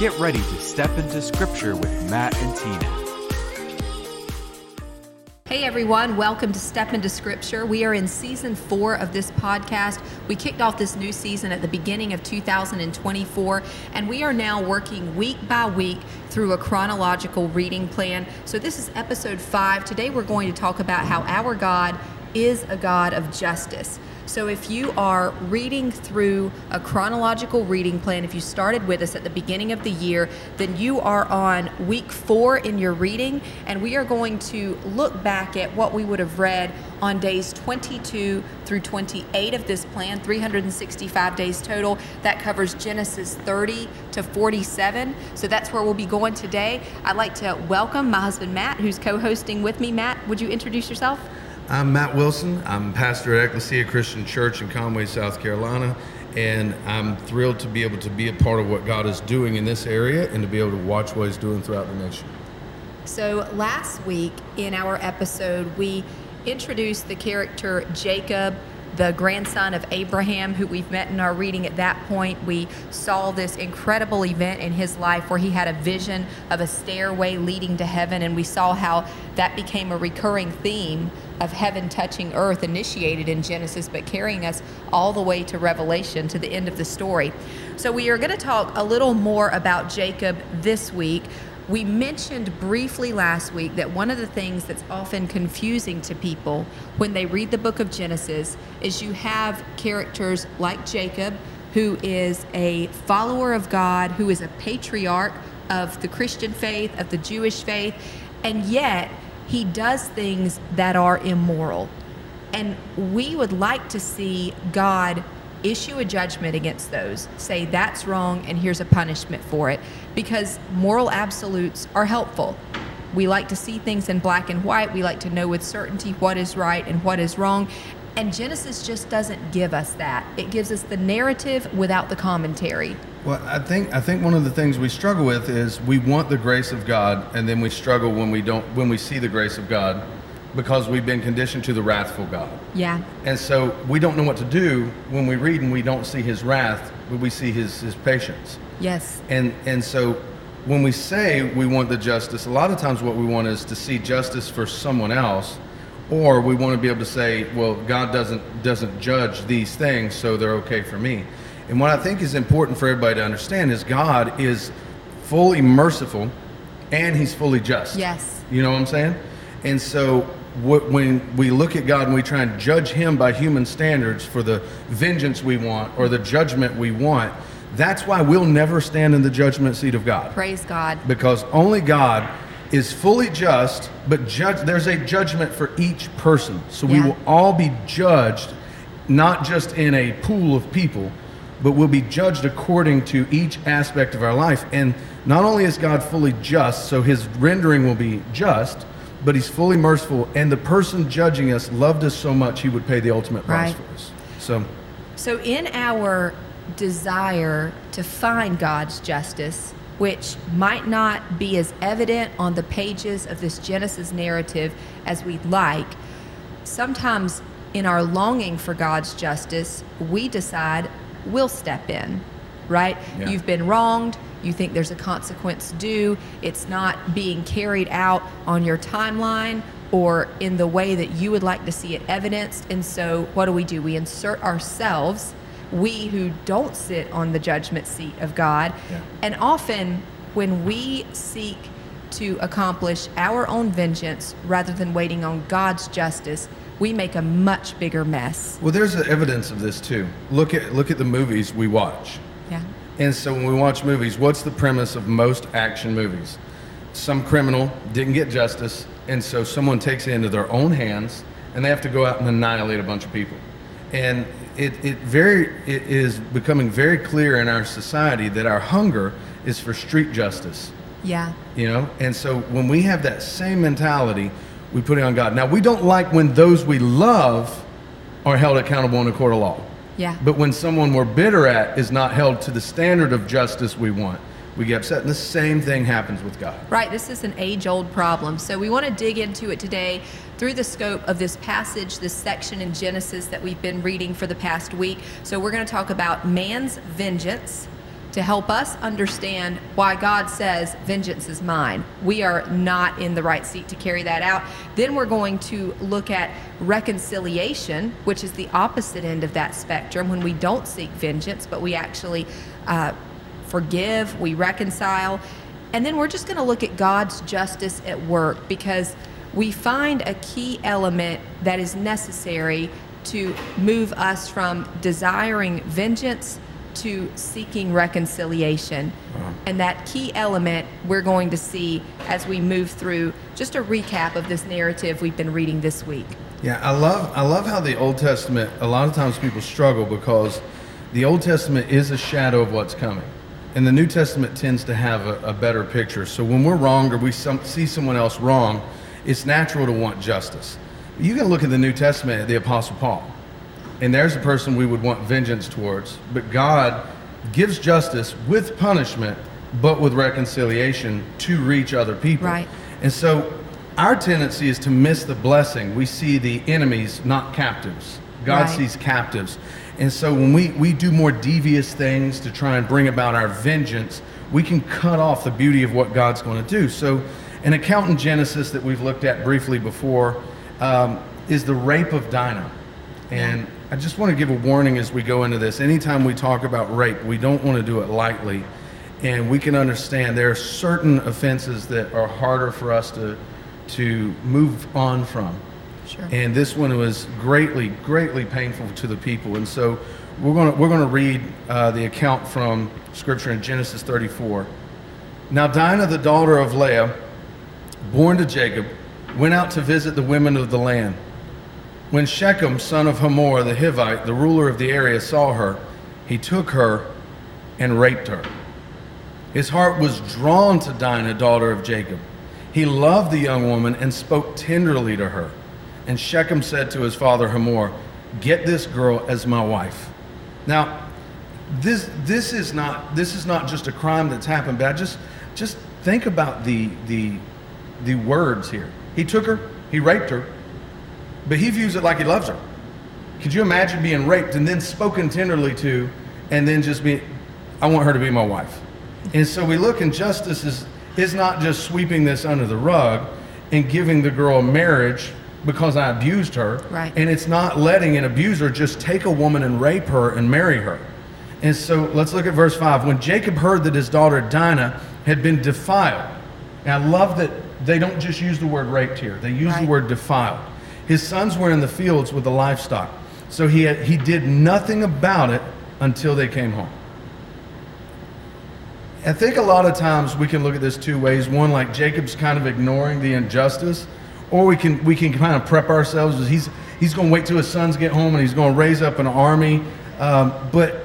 Get ready to step into Scripture with Matt and Tina. Hey everyone, welcome to Step into Scripture. We are in season four of this podcast. We kicked off this new season at the beginning of 2024, and we are now working week by week through a chronological reading plan. So, this is episode five. Today, we're going to talk about how our God is a God of justice. So, if you are reading through a chronological reading plan, if you started with us at the beginning of the year, then you are on week four in your reading, and we are going to look back at what we would have read on days 22 through 28 of this plan, 365 days total. That covers Genesis 30 to 47. So that's where we'll be going today. I'd like to welcome my husband Matt, who's co hosting with me. Matt, would you introduce yourself? I'm Matt Wilson. I'm pastor at Ecclesia Christian Church in Conway, South Carolina, and I'm thrilled to be able to be a part of what God is doing in this area and to be able to watch what He's doing throughout the nation. So, last week in our episode, we introduced the character Jacob the grandson of Abraham, who we've met in our reading at that point. We saw this incredible event in his life where he had a vision of a stairway leading to heaven, and we saw how that became a recurring theme of heaven touching earth, initiated in Genesis, but carrying us all the way to Revelation, to the end of the story. So, we are going to talk a little more about Jacob this week. We mentioned briefly last week that one of the things that's often confusing to people when they read the book of Genesis is you have characters like Jacob, who is a follower of God, who is a patriarch of the Christian faith, of the Jewish faith, and yet he does things that are immoral. And we would like to see God issue a judgment against those, say that's wrong and here's a punishment for it, because moral absolutes are helpful. We like to see things in black and white. We like to know with certainty what is right and what is wrong. And Genesis just doesn't give us that. It gives us the narrative without the commentary. Well, I think I think one of the things we struggle with is we want the grace of God, and then we struggle when we don't when we see the grace of God because we've been conditioned to the wrathful God. Yeah. And so we don't know what to do when we read and we don't see his wrath, but we see his, his patience. Yes. And and so when we say we want the justice, a lot of times what we want is to see justice for someone else, or we want to be able to say, well, God doesn't doesn't judge these things, so they're okay for me. And what I think is important for everybody to understand is God is fully merciful and he's fully just. Yes. You know what I'm saying? And so when we look at God and we try and judge Him by human standards for the vengeance we want or the judgment we want, that's why we'll never stand in the judgment seat of God. Praise God. Because only God is fully just, but judge, there's a judgment for each person. So Yeah. we will all be judged, not just in a pool of people, but we'll be judged according to each aspect of our life. And not only is God fully just, so his rendering will be just, but he's fully merciful. And the person judging us loved us so much, he would pay the ultimate price Right. for us. So, So, in our desire to find God's justice, which might not be as evident on the pages of this Genesis narrative as we'd like, sometimes in our longing for God's justice, we decide we'll step in, right? Yeah. You've been wronged. You think there's a consequence due. It's not being carried out on your timeline or in the way that you would like to see it evidenced. And so, what do we do? We insert ourselves, we who don't sit on the judgment seat of God. Yeah. And often, when we seek to accomplish our own vengeance rather than waiting on God's justice, we make a much bigger mess. well, there's the evidence of this too. Look at look at the movies we watch. Yeah. And so when we watch movies, what's the premise of most action movies? Some criminal didn't get justice, and so someone takes it into their own hands, and they have to go out and annihilate a bunch of people. And it, it very it is becoming very clear in our society that our hunger is for street justice. Yeah. You know, and so when we have that same mentality, we put it on God. Now we don't like when those we love are held accountable in a court of law. Yeah. But when someone we're bitter at is not held to the standard of justice we want, we get upset. And the same thing happens with God. Right, this is an age old problem. So we want to dig into it today through the scope of this passage, this section in Genesis that we've been reading for the past week. So we're going to talk about man's vengeance, to help us understand why God says, Vengeance is mine. We are not in the right seat to carry that out. Then we're going to look at reconciliation, which is the opposite end of that spectrum when we don't seek vengeance, but we actually uh, forgive, we reconcile. And then we're just going to look at God's justice at work because we find a key element that is necessary to move us from desiring vengeance to seeking reconciliation. Uh-huh. And that key element we're going to see as we move through just a recap of this narrative we've been reading this week. Yeah, I love I love how the Old Testament. A lot of times people struggle because the Old Testament is a shadow of what's coming, and the New Testament tends to have a, a better picture. So when we're wrong or we some, see someone else wrong, it's natural to want justice. You can look at the New Testament at the Apostle Paul, and there's a person we would want vengeance towards, but God gives justice with punishment, but with reconciliation to reach other people. Right. And so our tendency is to miss the blessing. We see the enemies, not captives. God Right. sees captives. And so when we, we do more devious things to try and bring about our vengeance, we can cut off the beauty of what God's going to do. So, an account in Genesis that we've looked at briefly before um, is the rape of Dinah. And I just want to give a warning as we go into this. Anytime we talk about rape, we don't want to do it lightly. And we can understand there are certain offenses that are harder for us to, to move on from. Sure. And this one was greatly, greatly painful to the people. And so we're going to, we're going to read uh, the account from Scripture in Genesis 34. Now, Dinah, the daughter of Leah, born to Jacob, went out to visit the women of the land. When Shechem, son of Hamor the Hivite, the ruler of the area, saw her, he took her and raped her. His heart was drawn to Dinah, daughter of Jacob. He loved the young woman and spoke tenderly to her. And Shechem said to his father Hamor, Get this girl as my wife. Now, this this is not this is not just a crime that's happened, but I just just think about the the the words here. He took her, he raped her, but he views it like he loves her. Could you imagine being raped and then spoken tenderly to, and then just be, I want her to be my wife? And so we look, and justice is, is not just sweeping this under the rug and giving the girl a marriage because I abused her. Right. And it's not letting an abuser just take a woman and rape her and marry her. And so let's look at verse 5. When Jacob heard that his daughter Dinah had been defiled, and I love that they don't just use the word raped here, they use Right. the word defiled. His sons were in the fields with the livestock. So he, had, he did nothing about it until they came home. I think a lot of times we can look at this two ways. One, like Jacob's kind of ignoring the injustice, or we can we can kind of prep ourselves as he's he's going to wait till his sons get home and he's going to raise up an army. Um, but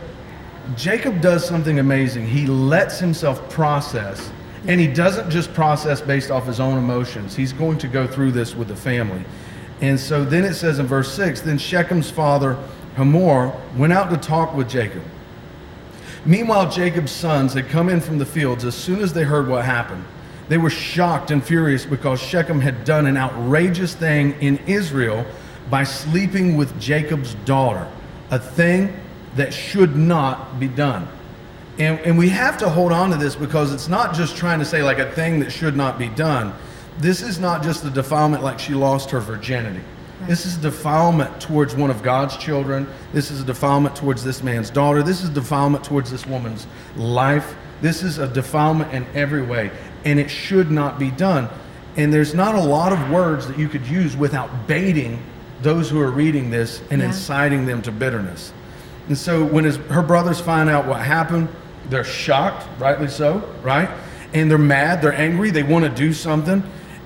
Jacob does something amazing. He lets himself process, and he doesn't just process based off his own emotions. He's going to go through this with the family. And so then it says in verse 6 Then Shechem's father, Hamor, went out to talk with Jacob. Meanwhile, Jacob's sons had come in from the fields as soon as they heard what happened. They were shocked and furious because Shechem had done an outrageous thing in Israel by sleeping with Jacob's daughter, a thing that should not be done. And, and we have to hold on to this because it's not just trying to say like a thing that should not be done. This is not just a defilement like she lost her virginity. This is a defilement towards one of God's children. This is a defilement towards this man's daughter. This is a defilement towards this woman's life. This is a defilement in every way, and it should not be done. And there's not a lot of words that you could use without baiting those who are reading this and Yeah. inciting them to bitterness. And so when his, her brothers find out what happened, they're shocked, rightly so, right? And they're mad, they're angry, they want to do something.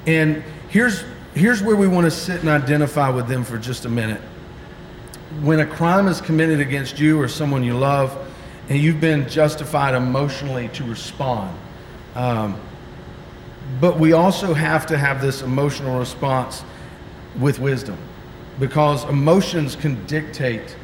And here's here's where we want to sit and identify with them for just a minute. When a crime is committed against you or someone you love, and you've been justified emotionally to respond, um, but we also have to have this emotional response with wisdom because emotions can dictate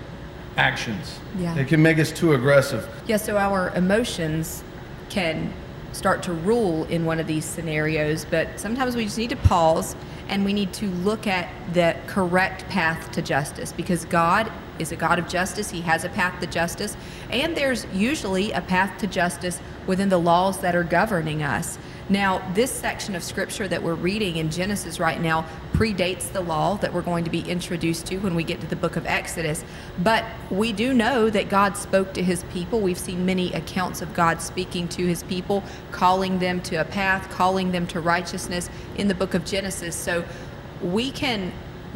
actions. Yeah. They can make us too aggressive. Yeah, so our emotions can start to rule in one of these scenarios, but sometimes we just need to pause and we need to look at the correct path to justice because God is a God of justice. He has a path to justice. And there's usually a path to justice within the laws that are governing us. Now, this section of scripture that we're reading in Genesis right now predates the law that we're going to be introduced to when we get to the book of Exodus. But we do know that God spoke to his people. We've seen many accounts of God speaking to his people, calling them to a path, calling them to righteousness in the book of Genesis. So we can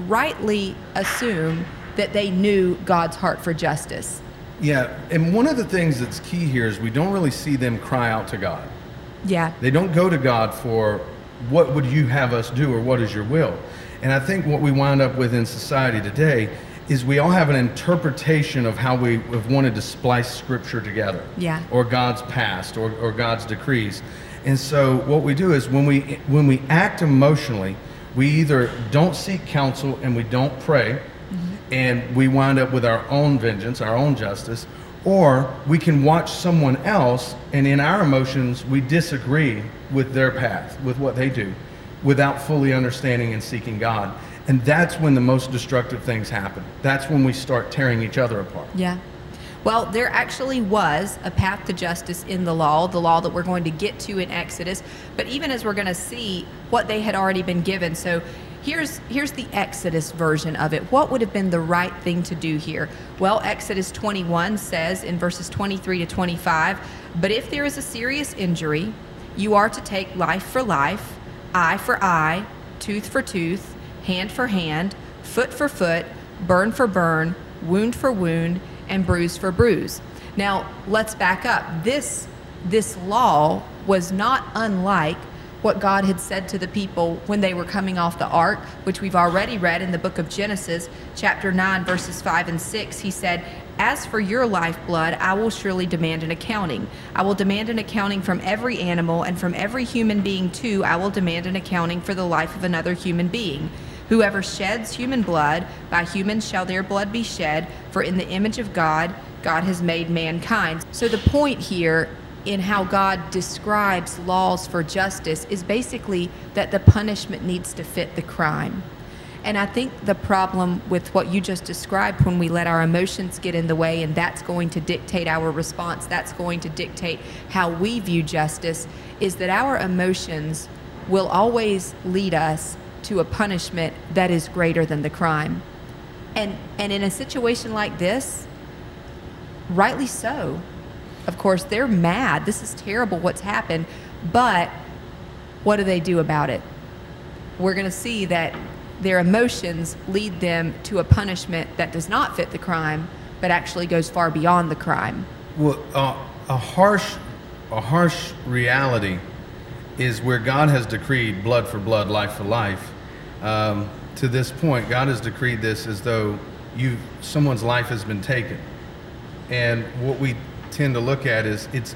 rightly assume that they knew God's heart for justice. Yeah, and one of the things that's key here is we don't really see them cry out to God. Yeah. They don't go to God for what would you have us do or what is your will. And I think what we wind up with in society today is we all have an interpretation of how we have wanted to splice scripture together. Yeah. Or God's past or, or God's decrees. And so what we do is when we when we act emotionally, we either don't seek counsel and we don't pray, mm-hmm. and we wind up with our own vengeance, our own justice, or we can watch someone else and in our emotions we disagree with their path, with what they do, without fully understanding and seeking God. And that's when the most destructive things happen. That's when we start tearing each other apart. Yeah. Well, there actually was a path to justice in the law, the law that we're going to get to in Exodus. But even as we're going to see what they had already been given. So here's here's the Exodus version of it. What would have been the right thing to do here? Well, Exodus 21 says in verses 23 to 25, "But if there is a serious injury, you are to take life for life, eye for eye, tooth for tooth, hand for hand, foot for foot, burn for burn, wound for wound, and bruise for bruise. Now, let's back up. This this law was not unlike what God had said to the people when they were coming off the ark, which we've already read in the book of Genesis, chapter 9, verses 5 and 6. He said, As for your lifeblood, I will surely demand an accounting. I will demand an accounting from every animal, and from every human being, too, I will demand an accounting for the life of another human being. Whoever sheds human blood, by humans shall their blood be shed, for in the image of God, God has made mankind. So the point here in how God describes laws for justice is basically that the punishment needs to fit the crime. And I think the problem with what you just described when we let our emotions get in the way and that's going to dictate our response, that's going to dictate how we view justice, is that our emotions will always lead us to a punishment that is greater than the crime. And and in a situation like this, rightly so. Of course, they're mad. This is terrible what's happened, but what do they do about it? We're going to see that their emotions lead them to a punishment that does not fit the crime, but actually goes far beyond the crime. Well, uh, a harsh, a harsh reality is where God has decreed blood for blood, life for life. Um, to this point, God has decreed this as though you someone's life has been taken, and what we tend to look at is it's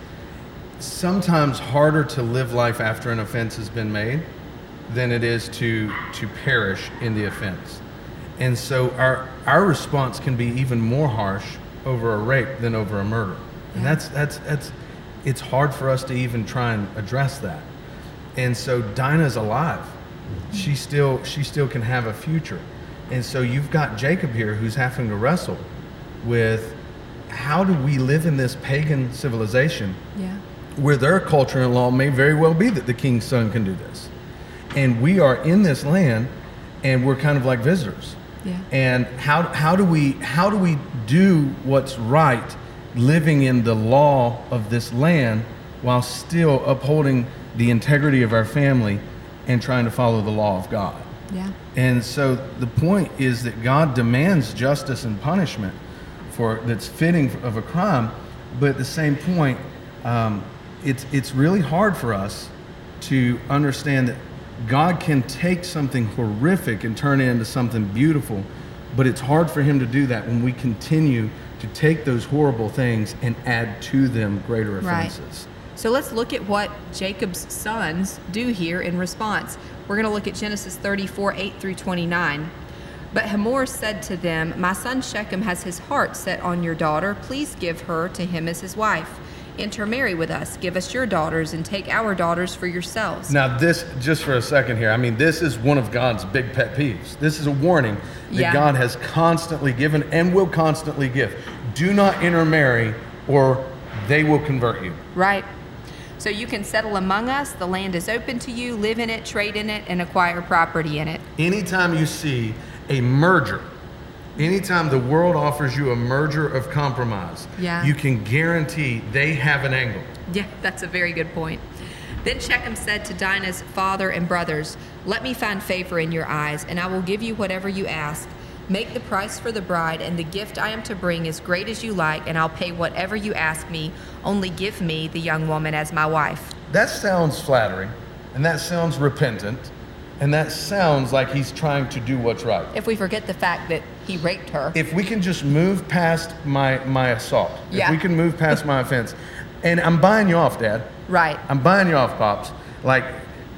sometimes harder to live life after an offense has been made than it is to to perish in the offense. And so our our response can be even more harsh over a rape than over a murder. And that's that's that's it's hard for us to even try and address that. And so Dinah's alive. She still she still can have a future. And so you've got Jacob here who's having to wrestle with how do we live in this pagan civilization Yeah. where their culture and law may very well be that the king's son can do this. And we are in this land and we're kind of like visitors. Yeah. And how, how do we how do we do what's right living in the law of this land while still upholding the integrity of our family and trying to follow the law of God? Yeah. And so the point is that God demands justice and punishment for that's fitting of a crime, but at the same point, um, it's it's really hard for us to understand that God can take something horrific and turn it into something beautiful, but it's hard for Him to do that when we continue to take those horrible things and add to them greater offenses. Right. offenses. So let's look at what Jacob's sons do here in response. We're going to look at Genesis 34 8 through 29. But Hamor said to them, My son Shechem has his heart set on your daughter. Please give her to him as his wife. intermarry with us. Give us your daughters and take our daughters for yourselves. Now, this, just for a second here, I mean, this is one of God's big pet peeves. This is a warning that Yeah. God has constantly given and will constantly give. Do not intermarry, or they will convert you. Right. So you can settle among us. The land is open to you. Live in it, trade in it, and acquire property in it. Anytime you see a merger, anytime the world offers you a merger of compromise, Yeah. you can guarantee they have an angle. Yeah, that's a very good point. Then Shechem said to Dinah's father and brothers, Let me find favor in your eyes, and I will give you whatever you ask. Make the price for the bride and the gift I am to bring as great as you like, and I'll pay whatever you ask me. Only give me the young woman as my wife. That sounds flattering, and that sounds repentant, and that sounds like he's trying to do what's right. If we forget the fact that he raped her. If we can just move past my my assault, Yeah. if we can move past my offense, and I'm buying you off, Dad. right. I'm buying you off, pops. Like,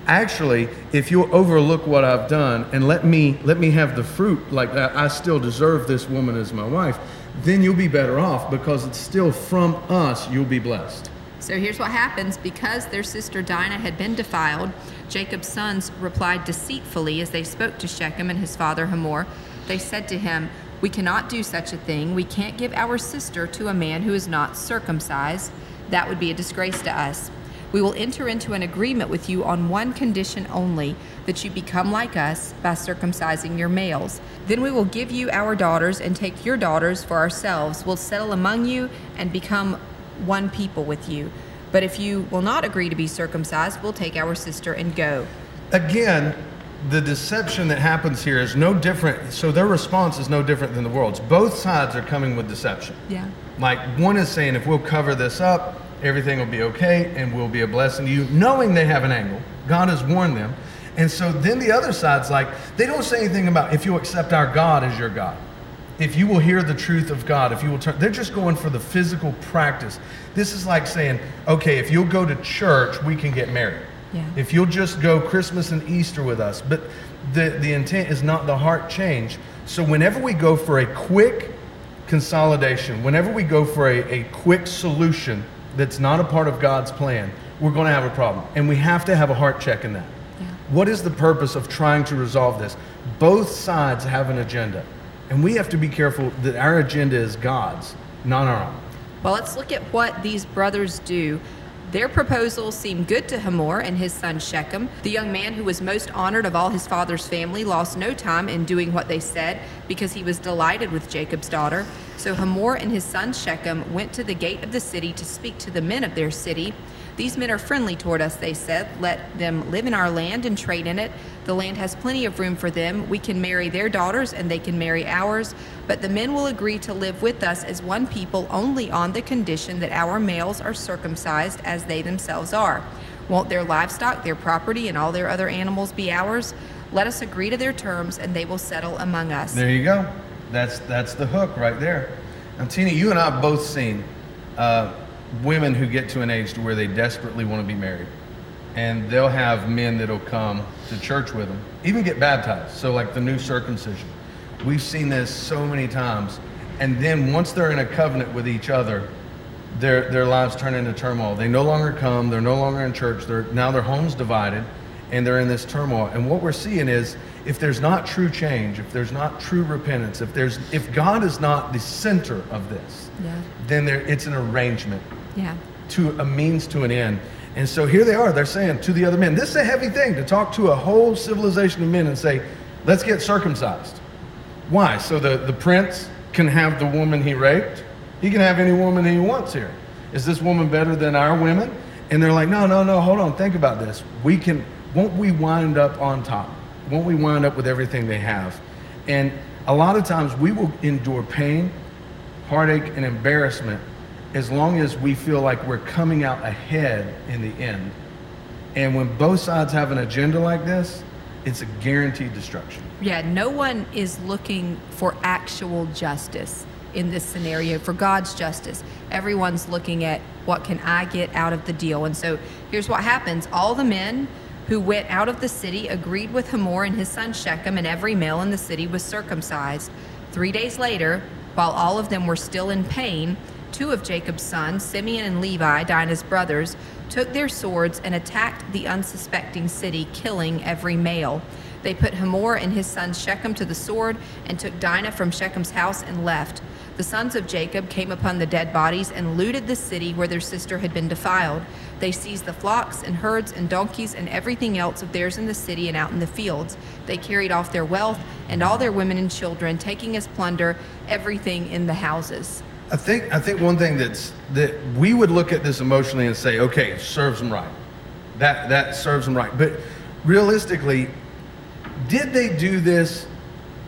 actually, if you'll overlook what I've done and let me let me have the fruit, like that, I still deserve this woman as my wife. Then you'll be better off because it's still from us. You'll be blessed. So here's what happens because their sister Dinah had been defiled, Jacob's sons replied deceitfully as they spoke to Shechem and his father Hamor. They said to him, We cannot do such a thing. We can't give our sister to a man who is not circumcised. That would be a disgrace to us. We will enter into an agreement with you on one condition only that you become like us by circumcising your males. Then we will give you our daughters and take your daughters for ourselves. We'll settle among you and become one people with you. But if you will not agree to be circumcised, we'll take our sister and go. Again, the deception that happens here is no different. So their response is no different than the world's. Both sides are coming with deception. Yeah. Like one is saying, if we'll cover this up, everything will be okay and we'll be a blessing to you, knowing they have an angle. God has warned them. And so then the other side's like, they don't say anything about if you'll accept our God as your God. If you will hear the truth of God, if you will turn, they're just going for the physical practice. This is like saying, okay, if you'll go to church, we can get married. Yeah. If you'll just go Christmas and Easter with us. But the, the intent is not the heart change. So whenever we go for a quick consolidation, whenever we go for a, a quick solution that's not a part of God's plan, we're going to have a problem. And we have to have a heart check in that. Yeah. What is the purpose of trying to resolve this? Both sides have an agenda. And we have to be careful that our agenda is God's, not our own. Well, let's look at what these brothers do. Their proposal seemed good to Hamor and his son Shechem. The young man who was most honored of all his father's family lost no time in doing what they said because he was delighted with Jacob's daughter. So Hamor and his son Shechem went to the gate of the city to speak to the men of their city. These men are friendly toward us, they said. Let them live in our land and trade in it. The land has plenty of room for them. We can marry their daughters and they can marry ours. But the men will agree to live with us as one people only on the condition that our males are circumcised as they themselves are. Won't their livestock, their property, and all their other animals be ours? Let us agree to their terms and they will settle among us. There you go. That's that's the hook right there. Now, Tina, you and I have both seen uh, women who get to an age to where they desperately want to be married, and they'll have men that'll come to church with them, even get baptized. So, like the new circumcision, we've seen this so many times. And then once they're in a covenant with each other, their their lives turn into turmoil. They no longer come. They're no longer in church. They're now their homes divided, and they're in this turmoil. And what we're seeing is, if there's not true change, if there's not true repentance, if there's if God is not the center of this, Yeah. then there it's an arrangement Yeah. to a means to an end. And so here they are. They're saying to the other men, this is a heavy thing to talk to a whole civilization of men and say, let's get circumcised. Why? So the, the prince can have the woman he raped. He can have any woman he wants here. Is this woman better than our women? And they're like, no, no, no, hold on, think about this. We can, won't we wind up on top? Won't we wind up with everything they have? And a lot of times we will endure pain, heartache, and embarrassment as long as we feel like we're coming out ahead in the end. And when both sides have an agenda like this, it's a guaranteed destruction. Yeah, no one is looking for actual justice in this scenario, for God's justice. Everyone's looking at what can I get out of the deal. And so here's what happens all the men who went out of the city agreed with Hamor and his son Shechem, and every male in the city was circumcised. Three days later, while all of them were still in pain, two of Jacob's sons, Simeon and Levi, Dinah's brothers, took their swords and attacked the unsuspecting city, killing every male. They put Hamor and his son Shechem to the sword and took Dinah from Shechem's house and left. The sons of Jacob came upon the dead bodies and looted the city where their sister had been defiled. They seized the flocks and herds and donkeys and everything else of theirs in the city and out in the fields. They carried off their wealth and all their women and children, taking as plunder everything in the houses. I think I think one thing that's that we would look at this emotionally and say, okay, serves them right. That that serves them right. But realistically, did they do this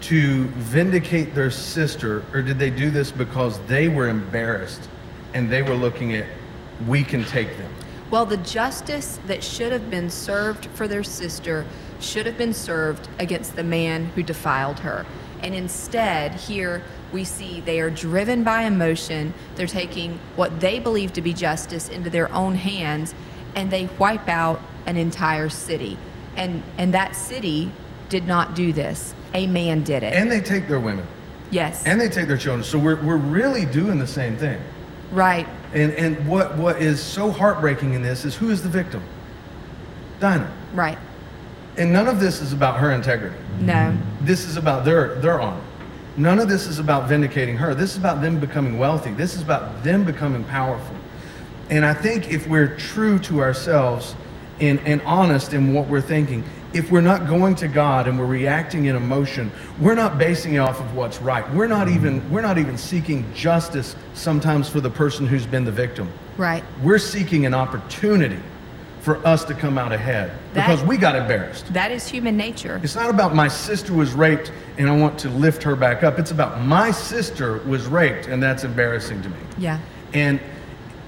to vindicate their sister, or did they do this because they were embarrassed and they were looking at we can take them? Well, the justice that should have been served for their sister should have been served against the man who defiled her. And instead, here we see they are driven by emotion. They're taking what they believe to be justice into their own hands, and they wipe out an entire city. And, and that city did not do this. A man did it. And they take their women. yes. And they take their children. So we're, we're really doing the same thing. right. And, and what, what is so heartbreaking in this is who is the victim? Dinah. Right. And none of this is about her integrity. No. This is about their, their honor. None of this is about vindicating her. This is about them becoming wealthy. This is about them becoming powerful. And I think if we're true to ourselves and, and honest in what we're thinking, if we're not going to God and we're reacting in emotion, we're not basing it off of what's right. We're not even we're not even seeking justice sometimes for the person who's been the victim. Right. We're seeking an opportunity for us to come out ahead That- because we got embarrassed. That is human nature. It's not about my sister was raped and I want to lift her back up. It's about my sister was raped and that's embarrassing to me. Yeah. And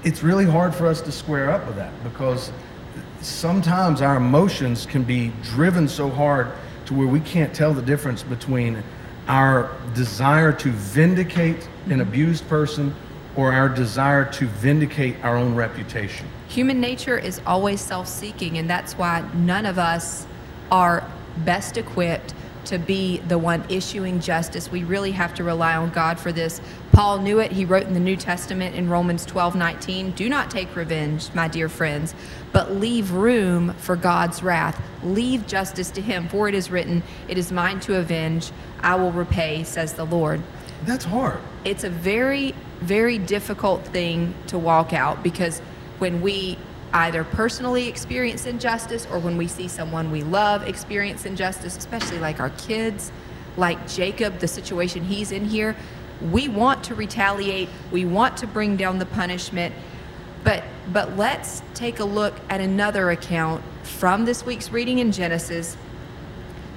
it's really hard for us to square up with that because sometimes our emotions can be driven so hard to where we can't tell the difference between our desire to vindicate an mm-hmm. abused person or our desire to vindicate our own reputation. Human nature is always self seeking, and that's why none of us are best equipped to be the one issuing justice. We really have to rely on God for this. Paul knew it. He wrote in the New Testament in Romans 12 19, Do not take revenge, my dear friends, but leave room for God's wrath. Leave justice to Him, for it is written, It is mine to avenge, I will repay, says the Lord That's hard. it's a very very difficult thing to walk out because when we either personally experience injustice or when we see someone we love experience injustice especially like our kids like jacob the situation he's in here we want to retaliate we want to bring down the punishment but but let's take a look at another account from this week's reading in genesis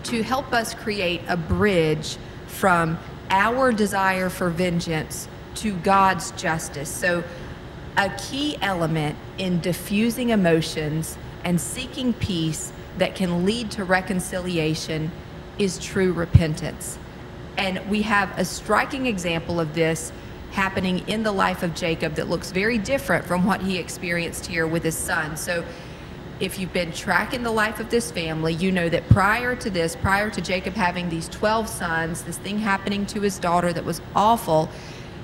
to help us create a bridge from our desire for vengeance to God's justice. So, a key element in diffusing emotions and seeking peace that can lead to reconciliation is true repentance. And we have a striking example of this happening in the life of Jacob that looks very different from what he experienced here with his son. So, if you've been tracking the life of this family, you know that prior to this, prior to Jacob having these 12 sons, this thing happening to his daughter that was awful,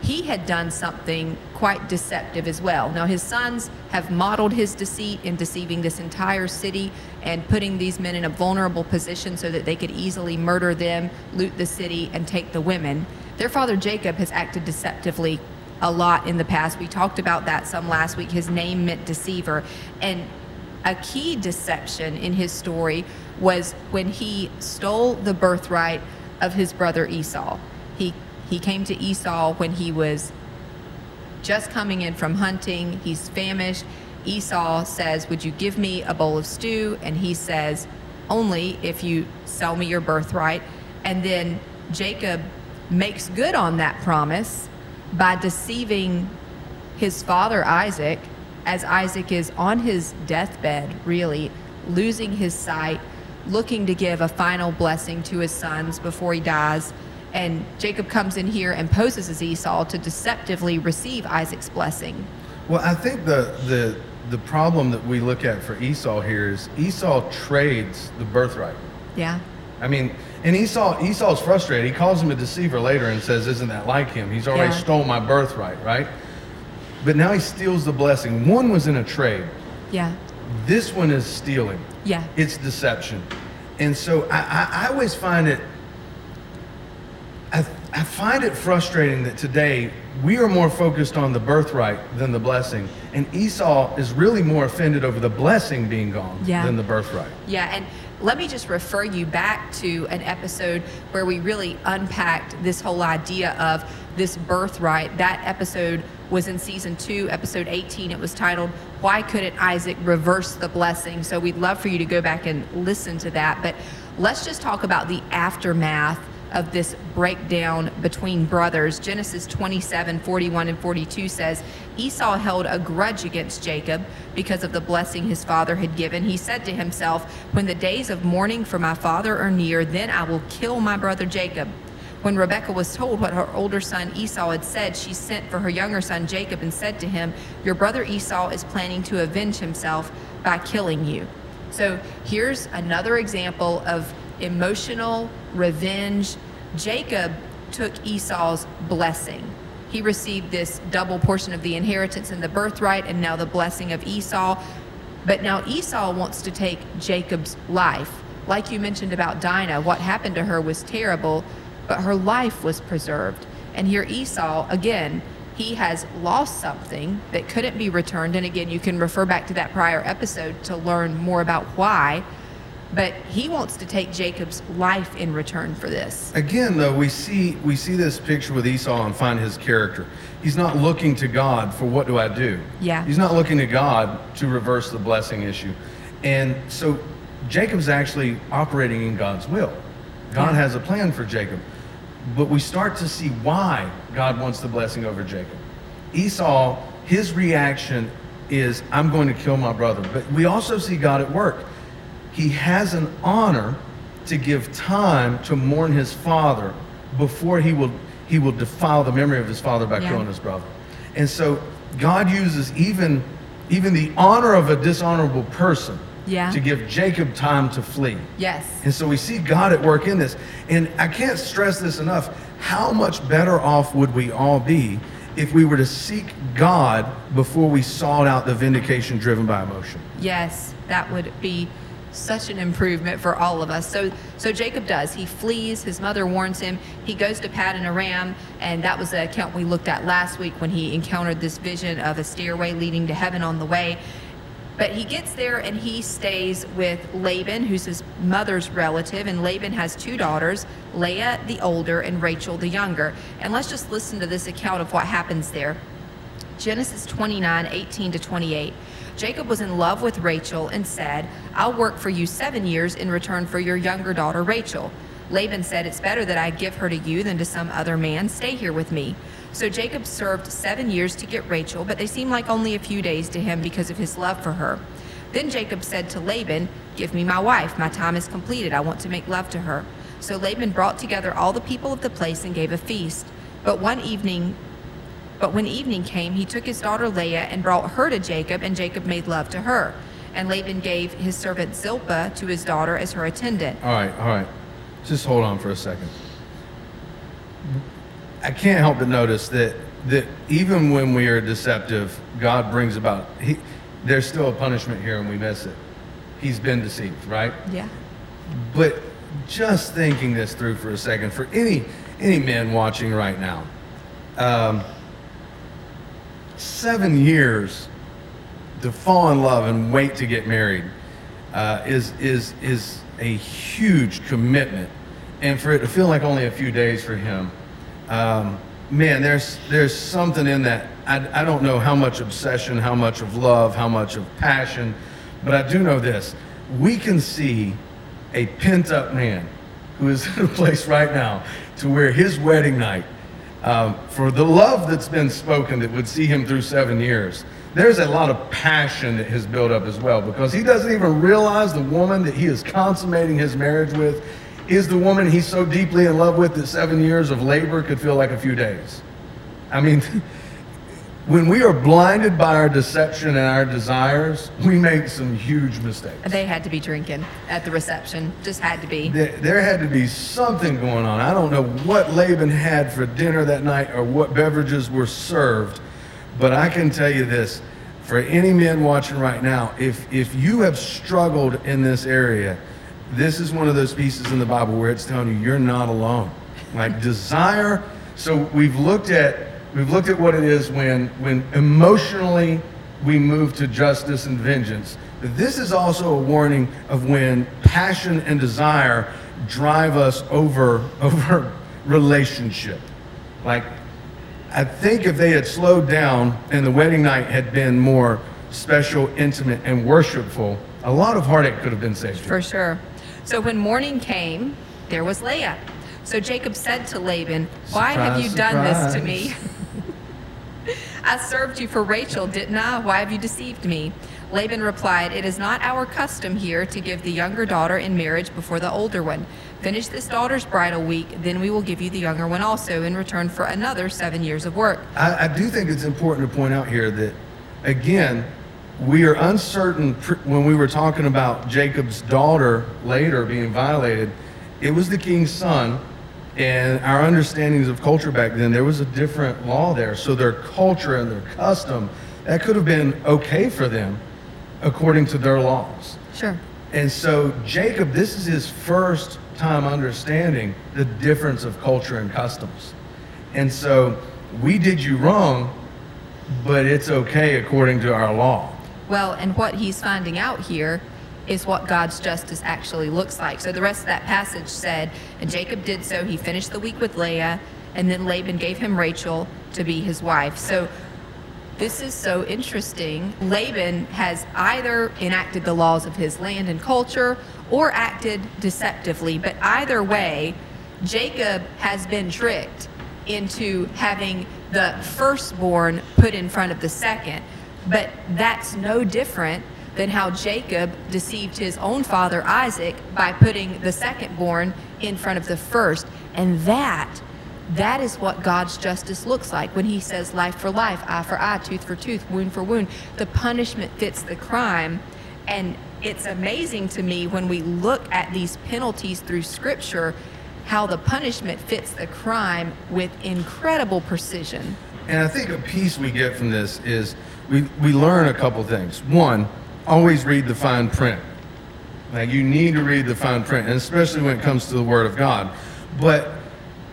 he had done something quite deceptive as well. Now, his sons have modeled his deceit in deceiving this entire city and putting these men in a vulnerable position so that they could easily murder them, loot the city, and take the women. Their father Jacob has acted deceptively a lot in the past. We talked about that some last week. His name meant deceiver. And a key deception in his story was when he stole the birthright of his brother Esau. He he came to Esau when he was just coming in from hunting. He's famished. Esau says, "Would you give me a bowl of stew?" And he says, "Only if you sell me your birthright." And then Jacob makes good on that promise by deceiving his father Isaac, as Isaac is on his deathbed, really losing his sight, looking to give a final blessing to his sons before he dies. And Jacob comes in here and poses as Esau to deceptively receive Isaac's blessing. Well, I think the the the problem that we look at for Esau here is Esau trades the birthright. Yeah. I mean, and Esau Esau's frustrated. He calls him a deceiver later and says, "Isn't that like him? He's already Yeah. stole my birthright, right?" but now he steals the blessing. One was in a trade. Yeah. This one is stealing. Yeah. It's deception. And so I, I, I always find it I find it frustrating that today we are more focused on the birthright than the blessing. And Esau is really more offended over the blessing being gone Yeah. than the birthright. Yeah, and let me just refer you back to an episode where we really unpacked this whole idea of this birthright. That episode was in season two, episode 18. It was titled, Why Couldn't Isaac Reverse the Blessing? So we'd love for you to go back and listen to that. But let's just talk about the aftermath of this breakdown between brothers. Genesis 27 41 and 42 says, Esau held a grudge against Jacob because of the blessing his father had given. He said to himself, When the days of mourning for my father are near, then I will kill my brother Jacob. When Rebekah was told what her older son Esau had said, she sent for her younger son Jacob and said to him, Your brother Esau is planning to avenge himself by killing you. So here's another example of emotional revenge. Jacob took Esau's blessing. He received this double portion of the inheritance and the birthright, and now the blessing of Esau. But now Esau wants to take Jacob's life. Like you mentioned about Dinah, what happened to her was terrible, but her life was preserved. And here Esau, again, he has lost something that couldn't be returned. And again, you can refer back to that prior episode to learn more about why. But he wants to take Jacob's life in return for this. Again, though, we see we see this picture with Esau and find his character. He's not looking to God for what do I do. Yeah. He's not looking to God to reverse the blessing issue, and so Jacob's actually operating in God's will. God Yeah. has a plan for Jacob, but we start to see why God wants the blessing over Jacob. Esau, his reaction is, "I'm going to kill my brother," but we also see God at work he has an honor to give time to mourn his father before he will he will defile the memory of his father by Yeah. killing his brother. And so God uses even even the honor of a dishonorable person Yeah. to give Jacob time to flee. Yes. And so we see God at work in this. And I can't stress this enough. How much better off would we all be if we were to seek God before we sought out the vindication driven by emotion? Yes, that would be such an improvement for all of us. So so Jacob does. He flees, his mother warns him. He goes to Paddan Aram, and that was the account we looked at last week when he encountered this vision of a stairway leading to heaven on the way. But he gets there and he stays with Laban, who's his mother's relative, and Laban has two daughters, Leah the older and Rachel the younger. And let's just listen to this account of what happens there. Genesis 29, 18 to 28. Jacob was in love with Rachel and said, I'll work for you seven years in return for your younger daughter Rachel. Laban said, It's better that I give her to you than to some other man. Stay here with me. So Jacob served seven years to get Rachel, but they seemed like only a few days to him because of his love for her. Then Jacob said to Laban, Give me my wife. My time is completed. I want to make love to her. So Laban brought together all the people of the place and gave a feast. But one evening, but when evening came, he took his daughter Leah and brought her to Jacob, and Jacob made love to her. And Laban gave his servant Zilpah to his daughter as her attendant. All right, all right. Just hold on for a second. I can't help but notice that that even when we are deceptive, God brings about he, there's still a punishment here and we miss it. He's been deceived, right? Yeah. But just thinking this through for a second, for any any man watching right now, um, seven years to fall in love and wait to get married uh, is is is a huge commitment, and for it to feel like only a few days for him, um, man, there's there's something in that. I, I don't know how much obsession, how much of love, how much of passion, but I do know this: we can see a pent up man who is in a place right now to where his wedding night, um, for the love that's been spoken that would see him through seven years, there's a lot of passion that has built up as well because he doesn't even realize the woman that he is consummating his marriage with is the woman he's so deeply in love with that seven years of labor could feel like a few days. I mean, when we are blinded by our deception and our desires, we make some huge mistakes. They had to be drinking at the reception. Just had to be. There, there had to be something going on. I don't know what Laban had for dinner that night or what beverages were served, But I can tell you this for any men watching right now, if, if you have struggled in this area, this is one of those pieces in the Bible where it's telling you you're not alone. Like desire. So we've looked at we've looked at what it is when when emotionally we move to justice and vengeance. But this is also a warning of when passion and desire drive us over over relationship. Like I think if they had slowed down and the wedding night had been more special, intimate, and worshipful, a lot of heartache could have been saved. For sure. So when morning came, there was Leah. So Jacob said to Laban, Why have Surprise, you done this to me? I served you for Rachel, didn't I? Why have you deceived me? Laban replied, It is not our custom here to give the younger daughter in marriage before the older one. Finish this daughter's bridal week, then we will give you the younger one also in return for another seven years of work. I, I do think it's important to point out here that, again, we are uncertain when we were talking about Jacob's daughter later being violated. It was the king's son, and our understandings of culture back then, there was a different law there. So their culture and their custom, that could have been okay for them according to their laws. Sure. And so Jacob, this is his first time understanding the difference of culture and customs. And so we did you wrong, but it's okay according to our law. Well, and what he's finding out here is what God's justice actually looks like. So the rest of that passage said, and Jacob did so. He finished the week with Leah, and then Laban gave him Rachel to be his wife. So this is so interesting. Laban has either enacted the laws of his land and culture or acted deceptively, but either way, Jacob has been tricked into having the firstborn put in front of the second. But that's no different than how Jacob deceived his own father Isaac by putting the second born in front of the first. And that that is what God's justice looks like when he says life for life, eye for eye, tooth for tooth, wound for wound. The punishment fits the crime. And it's amazing to me when we look at these penalties through scripture how the punishment fits the crime with incredible precision. And I think a piece we get from this is we, we learn a couple things. One, always read the fine print. Like you need to read the fine print, and especially when it comes to the Word of God. But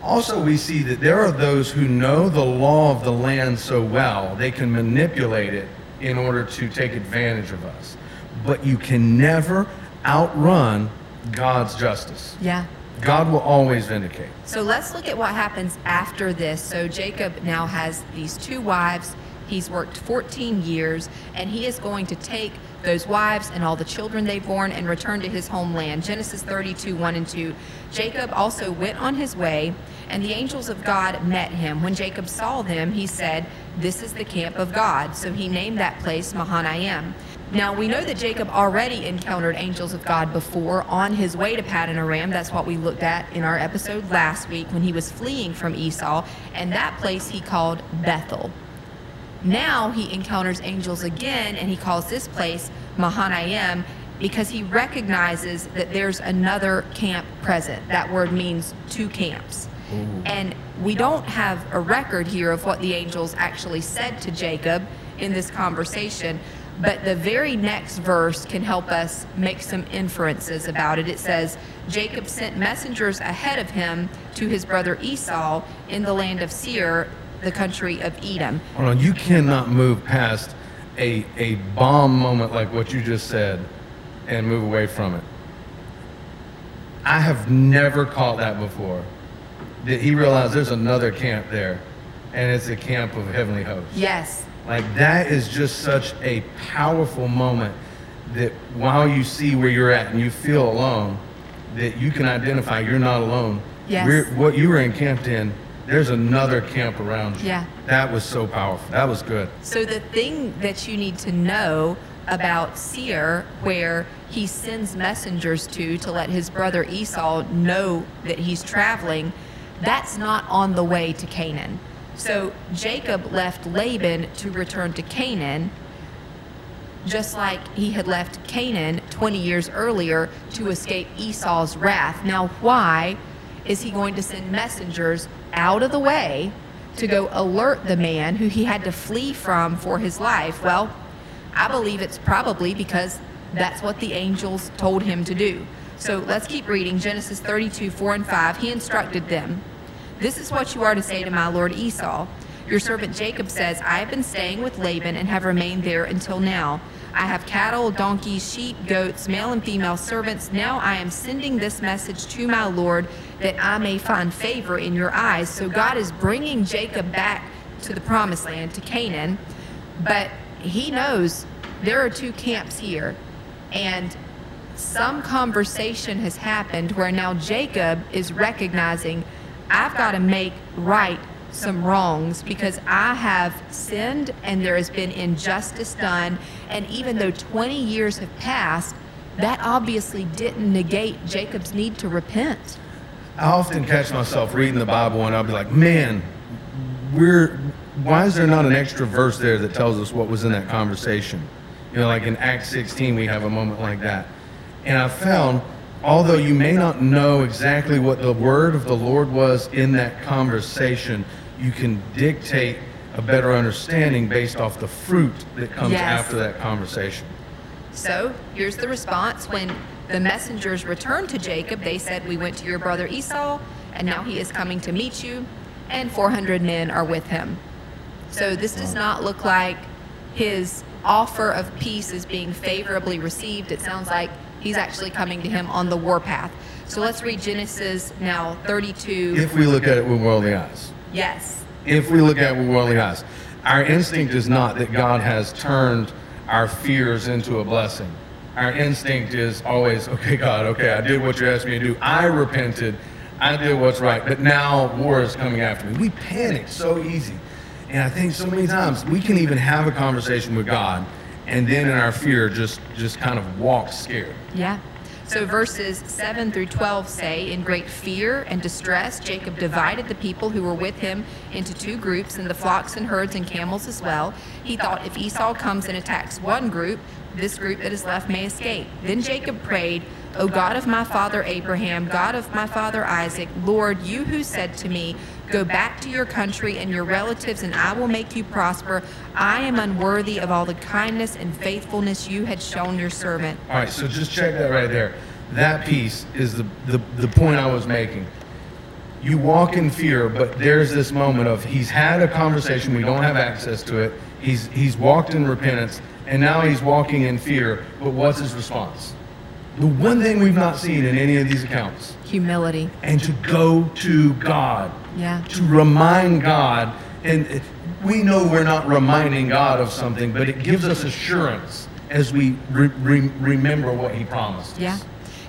also, we see that there are those who know the law of the land so well, they can manipulate it in order to take advantage of us. But you can never outrun God's justice. Yeah. God will always vindicate. So let's look at what happens after this. So Jacob now has these two wives. He's worked 14 years, and he is going to take those wives and all the children they've and returned to his homeland. Genesis 32, 1 and 2. Jacob also went on his way, and the angels of God met him. When Jacob saw them, he said, This is the camp of God. So he named that place Mahanaim. Now we know that Jacob already encountered angels of God before on his way to Paddan Aram. That's what we looked at in our episode last week when he was fleeing from Esau, and that place he called Bethel. Now he encounters angels again, and he calls this place Mahanaim because he recognizes that there's another camp present. That word means two camps. And we don't have a record here of what the angels actually said to Jacob in this conversation, but the very next verse can help us make some inferences about it. It says, Jacob sent messengers ahead of him to his brother Esau in the land of Seir, the country of Edom. Hold on, you cannot move past a, a bomb moment like what you just said and move away from it. I have never caught that before. That he realized there's another camp there, and it's a camp of heavenly hosts. Yes, Like that is just such a powerful moment that while you see where you're at and you feel alone, that you can identify you're not alone. Yes. We're, what you were encamped in, there's another camp around you. Yeah. That was so powerful. That was good. So the thing that you need to know about Seir, where he sends messengers to to let his brother Esau know that he's traveling, that's not on the way to Canaan. So Jacob left Laban to return to Canaan, just like he had left Canaan 20 years earlier to escape Esau's wrath. Now, why is he going to send messengers out of the way to go alert the man who he had to flee from for his life? Well, I believe it's probably because that's what the angels told him to do. So let's keep reading Genesis 32, 4 and 5. He instructed them This is what you are to say to my lord Esau. Your servant Jacob says, I have been staying with Laban and have remained there until now. I have cattle, donkeys, sheep, goats, male and female servants. Now I am sending this message to my Lord that I may find favor in your eyes. So God is bringing Jacob back to the promised land, to Canaan. But he knows there are two camps here. And some conversation has happened where now Jacob is recognizing I've got to make right some wrongs because I have sinned and there has been injustice done. And even though 20 years have passed, that obviously didn't negate Jacob's need to repent. I often catch myself reading the Bible and I'll be like, man, we're why is there not an extra verse there that tells us what was in that conversation? You know, like in Acts 16, we have a moment like that. And I found, although you may not know exactly what the word of the Lord was in that conversation, you can dictate a better understanding based off the fruit that comes Yes. after that conversation. So here's the response when the messengers returned to Jacob. They said, We went to your brother Esau, and now he is coming to meet you, and 400 men are with him. So this does not look like his offer of peace is being favorably received. It sounds like he's actually coming to him on the warpath. So let's read Genesis now 32. If we look at it with worldly eyes. Yes. if we look at it with worldly eyes. Our instinct is not that God has turned our fears into a blessing. Our instinct is always, okay, God, okay, I did what you asked me to do. I repented. I did what's right. But now war is coming after me. We panic so easy. And I think so many times we can even have a conversation with God and then in our fear just just kind of walk scared. Yeah. So verses 7 through 12 say, In great fear and distress, Jacob divided the people who were with him into two groups, and the flocks and herds and camels as well. He thought, If Esau comes and attacks one group, this group that is left may escape. Then Jacob prayed, O God of my father Abraham, God of my father Isaac, Lord, you who said to me, Go back to your country and your relatives, and I will make you prosper. I am unworthy of all the kindness and faithfulness you had shown your servant. All right, so just check that right there. That piece is the, the, the point I was making. You walk in fear, but there's this moment of he's had a conversation, we don't have access to it. He's, he's walked in repentance, and now he's walking in fear, but what's his response? The one thing we've not seen in any of these accounts, Humility. and to go to God, Yeah. to remind God. And we know we're not reminding God of something, but it gives us assurance as we re- re- remember what He promised. us. Yeah.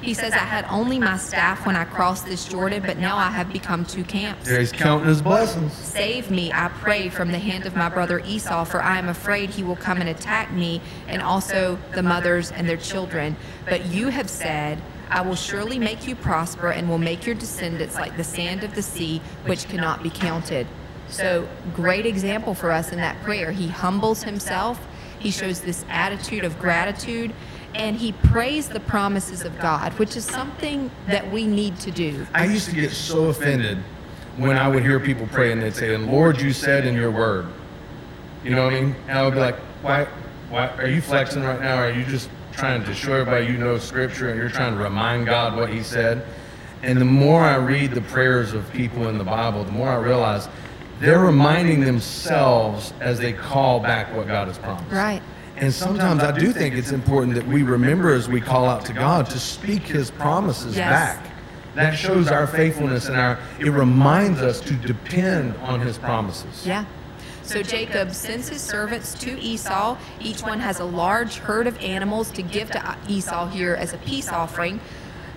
He says, I had only my staff when I crossed this Jordan, but now I have become two camps. There he's counting his blessings. Save me, I pray, from the hand of my brother Esau, for I am afraid he will come and attack me and also the mothers and their children. But you have said, I will surely make you prosper and will make your descendants like the sand of the sea, which cannot be counted. So, great example for us in that prayer. He humbles himself, he shows this attitude of gratitude, and he prays the promises of God, which is something that we need to do. I used to get so offended when I would hear people pray and they'd say, "And Lord, you said in your word." You know what I mean? And I would be like, "Why? Why are you flexing right now? Are you just trying to show everybody you know Scripture and you're trying to remind God what He said?" And the more I read the prayers of people in the Bible, the more I realize they're reminding themselves as they call back what God has promised. Right. And sometimes I do think it's important that we remember as we call out to God to speak His promises Yes. back. That shows our faithfulness and our. It reminds us to depend on His promises. Yeah. So Jacob sends his servants to Esau. Each one has a large herd of animals to give to Esau here as a peace offering.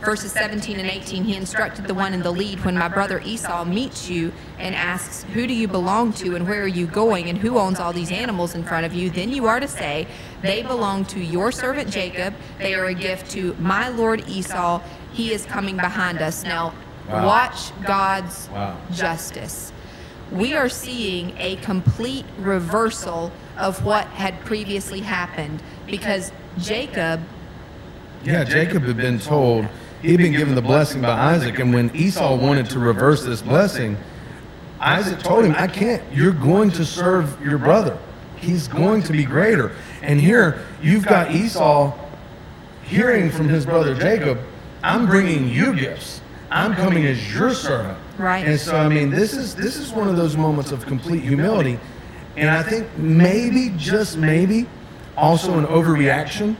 Verses 17 and 18, he instructed the one in the lead when my brother Esau meets you and asks, Who do you belong to and where are you going and who owns all these animals in front of you? Then you are to say, They belong to your servant Jacob. They are a gift to my lord Esau. He is coming behind us. Now, Wow. watch God's Wow. justice. We are seeing a complete reversal of what had previously happened because Jacob, Yeah, Jacob had been told he'd been given the blessing by Isaac, and when Esau wanted to reverse this blessing, Isaac told him, I can't. You're going to serve your brother. He's going to be greater. And here, you've got Esau hearing from his brother Jacob, I'm bringing you gifts. I'm coming as your servant. Right. And so, I mean, this is this is one of those moments of complete humility. And I think maybe, just maybe, also an overreaction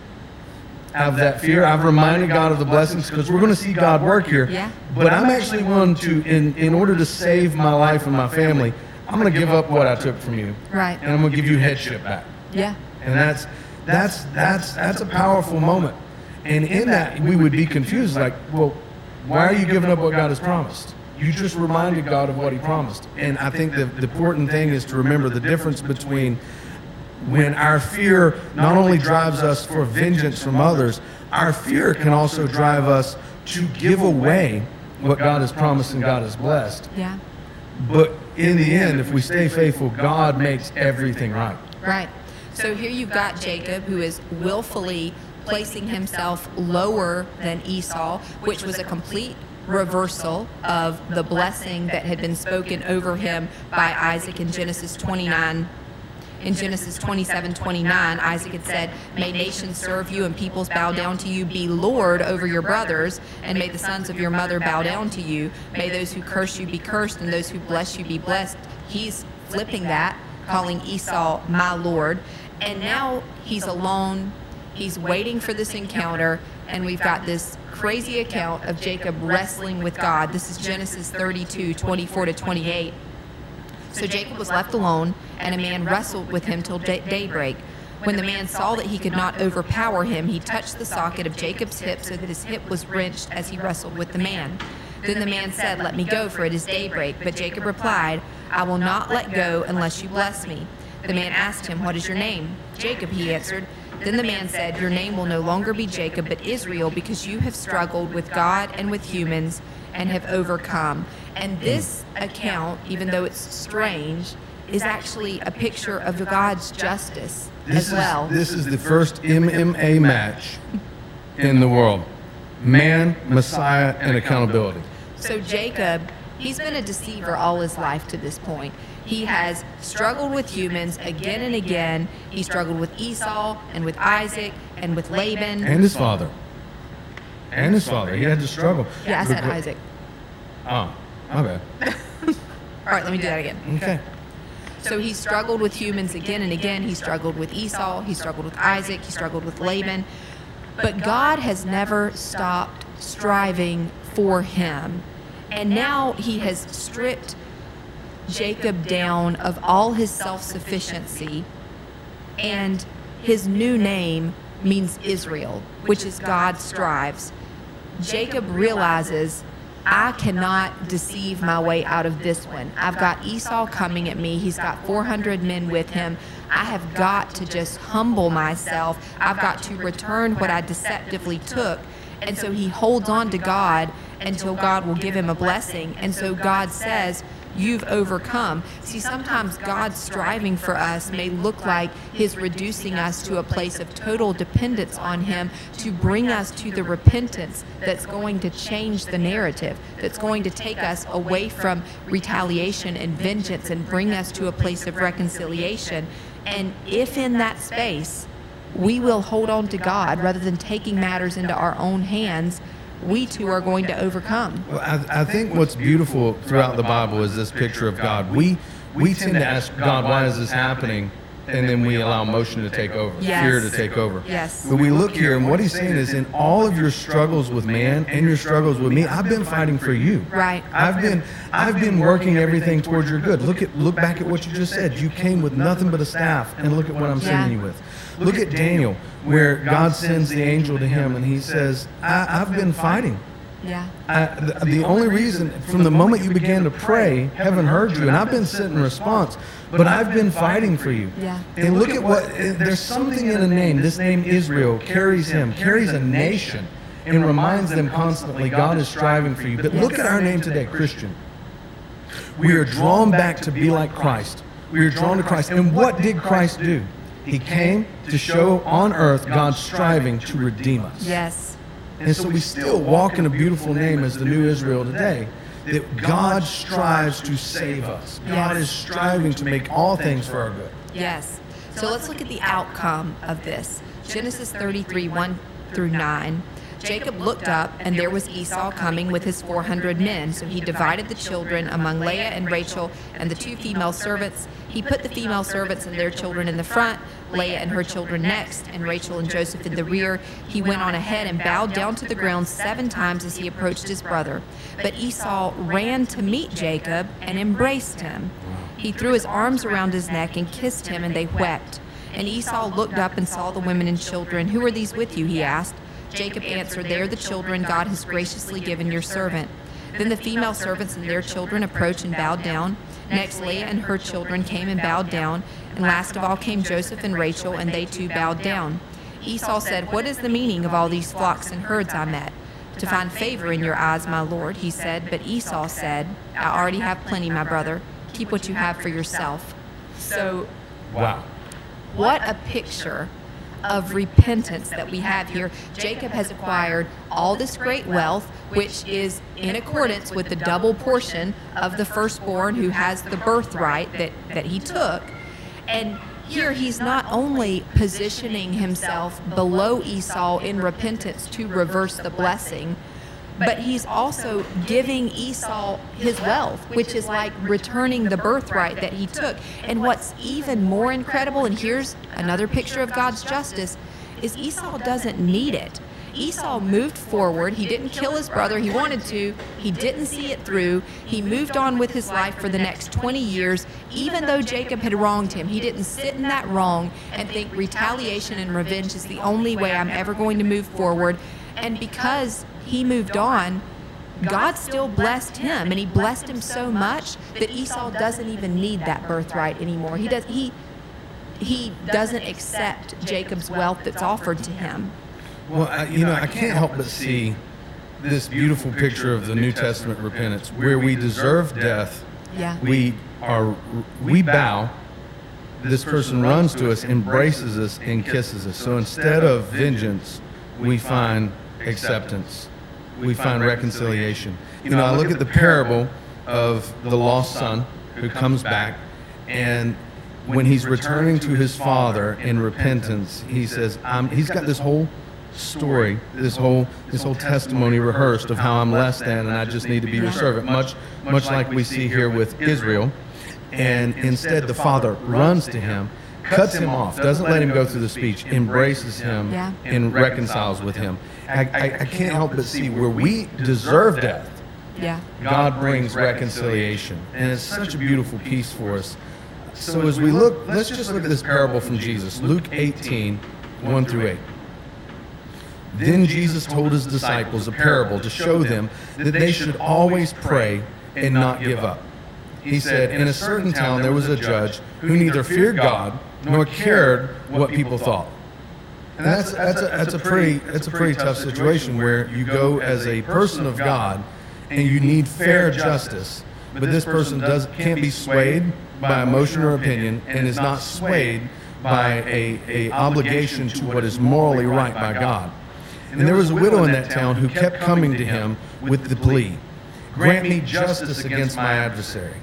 of that fear. I've reminded God of the blessings because we're going to see God work here. Yeah. But I'm actually one to, in, in order to save my life and my family, I'm going to give up what I took from you. Right. And I'm going to give you headship back. Yeah. And that's that's that's that's a powerful moment. And in that we would be confused like, well, why are you giving up what God has promised? You just reminded God of what he promised. And I think the, the important thing is to remember the difference between when our fear not only drives us for vengeance from others, our fear can also drive us to give away what God has promised and God has blessed. Yeah. But in the end, if we stay faithful, God makes everything right. Right. So here you've got Jacob who is willfully placing himself lower than Esau, which was a complete reversal of the blessing that had been spoken over him by Isaac in Genesis 29. In Genesis 27 29, Isaac had said, May nations serve you and peoples bow down to you. Be Lord over your brothers, and may the sons of your mother bow down to you. May those who curse you be cursed, and those who bless you be blessed. He's flipping that, calling Esau my Lord. And now he's alone. He's waiting for this encounter, and we've got this crazy account of Jacob wrestling with God. This is Genesis 32 24 to 28. So Jacob was left alone, and a man wrestled with him till day- daybreak. When the man saw that he could not overpower him, he touched the socket of Jacob's hip so that his hip was wrenched as he wrestled with the man. Then the man said, Let me go, for it is daybreak. But Jacob replied, I will not let go unless you bless me. The man asked him, What is your name? Jacob, he answered. Then the man said, Your name will no longer be Jacob, but Israel, because you have struggled with God and with humans and have overcome. And this account, even though it's strange, is actually a picture of God's justice This as well. Is, this is the first MMA match in the world. Man, Messiah, and accountability. So Jacob, he's been a deceiver all his life to this point. He has struggled with humans again and again. He struggled with Esau and with Isaac and with Laban. And his father. And his father. He had to struggle. yeah, I said But- Isaac. Oh, my bad. All right, let me do that again. Okay. So he struggled with humans again and again. He struggled with Esau. He struggled with Isaac. He struggled with Laban. But God has never stopped striving for him. And now he has stripped Jacob down of all his self sufficiency. And his new name means Israel, which is God strives. Jacob realizes I cannot deceive my way out of this one. I've got Esau coming at me. He's got 400 men with him. I have got to just humble myself. I've got to return what I deceptively took. And so he holds on to God until God will give him a blessing. And so God says, You've overcome. See, sometimes God's striving for us may look like His reducing us to a place of total dependence on Him to bring us to the repentance that's going to change the narrative, that's going to take us away from retaliation and vengeance and bring us to a place of reconciliation. And if in that space we will hold on to God rather than taking matters into our own hands, we too are going to overcome. Well, I, I think what's beautiful throughout the Bible is this picture of God. We we tend to ask God, why is this happening? And then we allow emotion to take over, Yes. fear to take over. Yes. But we look here, and what he's saying is, in all of your struggles with man and your struggles with me, I've been fighting for you. Right. I've been I've been working everything towards your good. Look at look back at what you just said. You came with nothing but a staff, and look at what I'm sending Yeah. you with. Look at Daniel, where God sends the angel to him, and he says, I, "I've been fighting." Yeah. I, the, the only reason, from the moment you began to pray, heaven heard you, and I've been sent in response, but I've been fighting for you. Yeah. And look at what, there's something in a name. This name, Israel, carries him, carries a nation, and reminds them constantly God is striving for you. But look at our name today, Christian. We are drawn back to be like Christ. We are drawn to Christ. And what did Christ do? He came to show on earth God's striving to redeem us. Yes. And so we still walk in a beautiful name as the new Israel today. that God strives to save us. God is striving to make all things for our good. Yes. So let's look at the outcome of this. Genesis 33, 1 through 9. Jacob looked up, and there was Esau coming with his 400 men. So he divided the children among Leah and Rachel and the two female servants. He put the female servants and their children in the front, Leah and her children next, and Rachel and Joseph in the rear. He went on ahead and bowed down to the ground seven times as he approached his brother. But Esau ran to meet Jacob and embraced him. He threw his arms around his neck and kissed him, and they wept. And Esau looked up and saw the women and children. Who are these with you? he asked. Jacob answered, They are the children God has graciously given your servant. Then the female servants and their children approached and bowed down. Next, Leah and her children came and bowed down. And last of all came Joseph and Rachel, and they too bowed down. Esau said, What is the meaning of all these flocks and herds I met? To find favor in your eyes, my lord, he said. But Esau said, I already have plenty, my brother. Keep what you have for yourself. So, Wow. what a picture of repentance that we have here. Jacob has acquired all this great wealth, which is in accordance with the double portion of the firstborn who has the birthright that, that he took. And here he's not only positioning himself below Esau in repentance to reverse the blessing, but he's also giving Esau his wealth, which is like returning the birthright that he took. And what's even more incredible, and here's another picture of God's justice, is Esau doesn't need it. Esau moved forward. He didn't kill his brother. He wanted to. He didn't see it through. He moved on with his life for the next 20 years, even though Jacob had wronged him. He didn't sit in that wrong and think retaliation and revenge is the only way I'm ever going to move forward. And because he moved on, God still blessed him, and he blessed him so much that Esau doesn't even need that birthright anymore. He does he he doesn't accept Jacob's wealth that's offered to him. Well, I, you know, I can't help but see this beautiful picture of the New Testament repentance, where we deserve death, Yeah. we are, we bow. This person runs to us, embraces us, and kisses us. So instead of vengeance, we find acceptance. We find reconciliation. You know, I look at the parable of the lost son who comes back, and when he's returning to his father in repentance, he says, he's got this whole story, this whole this whole testimony rehearsed of how I'm less than and I just need to be your servant, much much like we see here with Israel. And instead, the father runs to him, cuts him off, doesn't let him go through the speech, embraces him, Yeah. and reconciles with him. I, I, I can't help but see where we deserve death. Yeah. God brings reconciliation. And it's such a beautiful piece for us. So as we look, let's just look at this parable from Jesus, Luke 18, 1 through 8. Then Jesus told his disciples a parable to show them that they should always pray and not give up. He said, In a certain town there was a judge who neither feared God nor cared what people thought. And that's, that's, a, that's, a pretty, that's a pretty tough situation where you go as a person of God and you need fair justice, but this person does, can't be swayed by emotion or opinion and is not swayed by a, a obligation to what is morally right by God. And there was a widow in that town who kept coming to him with the plea, Grant me justice against my adversary.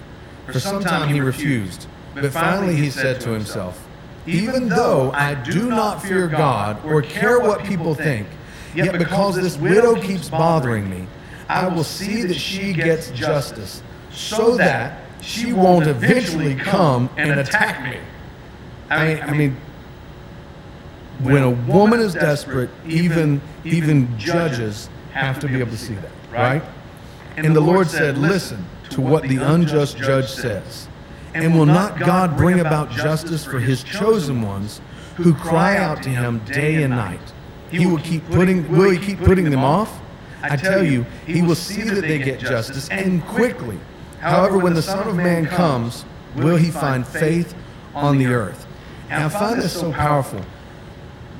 For some time he refused, but finally he said to himself, Even though I do not fear God or care what people think, yet because this widow keeps bothering me, I will see that she gets justice, so that she won't eventually come and attack me. I, I mean, when a woman is desperate, even even judges have to be able to see that, right? And the Lord said, "Listen to what the unjust judge says, and will not God bring about justice for His chosen ones who cry out to Him day and night? He will keep putting. Will He keep putting them off? I tell you, He will see that they get justice and quickly. However, when the Son of Man comes, will He find faith on the earth?" And I find this so powerful.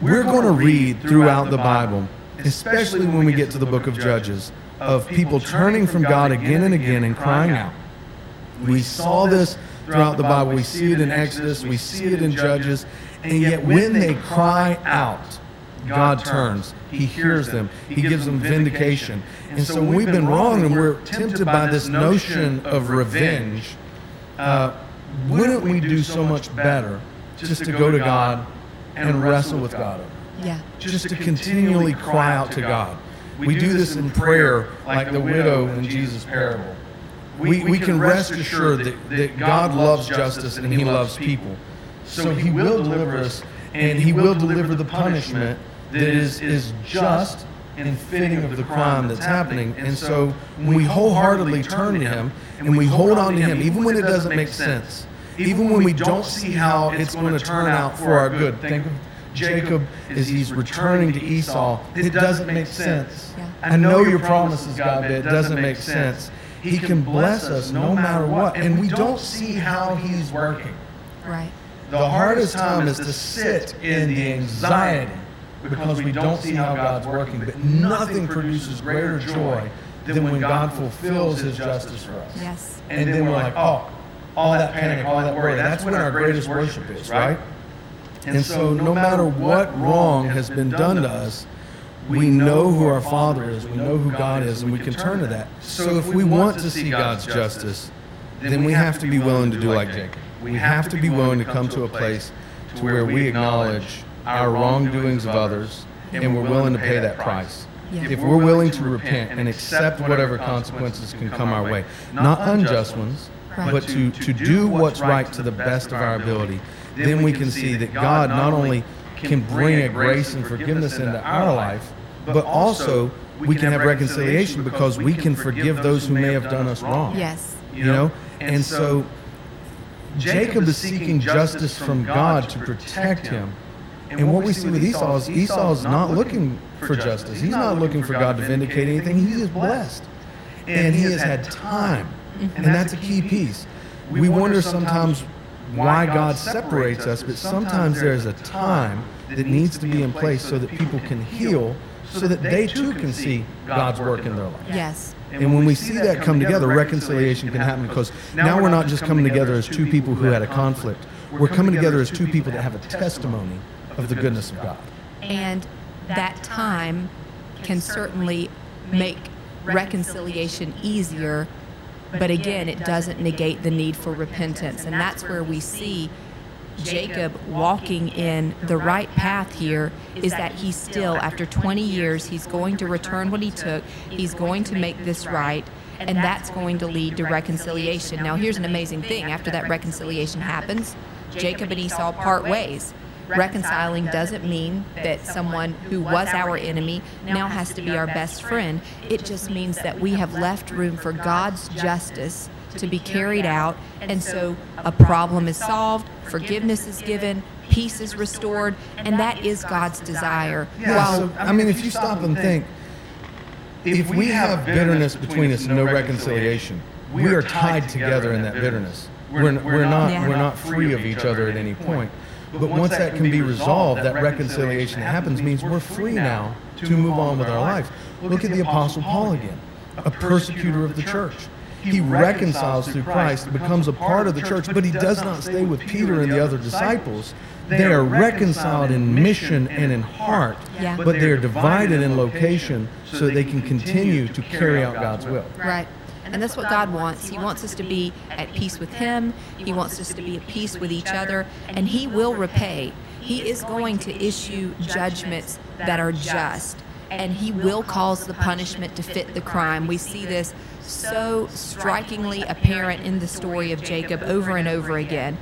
We're going to read throughout the Bible, especially when we get to the book of Judges, of people turning from God again and again and crying out. We saw this throughout the Bible. We see it in Exodus, we see it in Judges, and yet when they cry out, God turns. He hears them. He gives them vindication. And so when we've been wrong and we're tempted by this notion of revenge, uh, wouldn't we do so much better just to go to God and wrestle with God? Yeah. Just to continually cry out to God. We do this in prayer like the widow in Jesus' parable. We, we can rest assured that, that God loves justice and He loves people. So He will deliver us and He will deliver the punishment that is, is just and fitting of the crime that's happening. And so when we wholeheartedly turn to Him and we hold on to Him, even when it doesn't make sense, even when we don't see how it's going to turn out for our good, think of Jacob as he's returning to Esau. It doesn't make sense. I know your promises, God, but it doesn't make sense. He can bless us no matter what, and we don't see how he's working. Right. The hardest time is to sit in the anxiety because we don't see how God's working, but nothing produces greater joy than when God fulfills his justice for us. Yes. And then we're like, oh, oh, all that panic, all that worry. That's when our greatest worship is, right? And so, no matter what wrong has been done to us, we know who our Father is, we know who God is, and we can turn to that. So, if we want to see God's justice, then we have to be willing to do like Jacob. We have to be willing to come to a place to where we acknowledge our wrongdoings of others and we're willing to pay that price. Yeah. If we're willing to repent and accept whatever consequences can come our way, not unjust ones, Right. but to, to do what's right to the best of our ability, then we can see that God not only can bring a grace and forgiveness into our life, but also we can have reconciliation because we can forgive those who may have done us wrong. Yes. You know? And so Jacob is seeking justice from God to protect him. And what we see with Esau is Esau is not looking for justice. He's not looking for God to vindicate anything. He is blessed. And he has had time. And that's a key piece. We wonder sometimes why God separates us, but sometimes there's a time that needs to be in place so that people can heal, so that they too can see God's work in their life. Yes. And when we see that come together, reconciliation can happen because now we're not just coming together as two people who had a conflict. We're coming together as two people that have a testimony of the goodness of God. And that time can certainly make reconciliation easier, but again, it doesn't negate the need for repentance. And that's where we see Jacob walking in the right path here is that he still, after 20 years, he's going to return what he took, he's going to make this right. And that's going to lead to reconciliation. Now, here's an amazing thing. After that reconciliation happens, Jacob and Esau part ways. Reconciling doesn't mean that someone who was our enemy now has to be our best friend. It just means that we have left room for God's justice to be carried out. And so a problem is solved, forgiveness is given, peace is restored, and that is God's desire. Yeah, While so, I mean, if you stop and think, if we have bitterness between us and no reconciliation, we are tied together in that bitterness. We're, we're, not, Yeah. we're not free of each other at any point. But once that can be resolved, that reconciliation happens means we're free now to move on with our life. Look at the Apostle Paul again, a persecutor of the church. He reconciles through Christ, becomes a part of the church, but he does not stay with Peter and the other disciples. They are reconciled in mission and in heart, Yeah. but they are divided in location so they can continue to carry out God's will. Right. And that's what God wants. He wants us to be at peace with Him. He wants us to be at peace with each other. And He will repay. He is going to issue judgments that are just. And He will cause the punishment to fit the crime. We see this so strikingly apparent in the story of Jacob over and over again.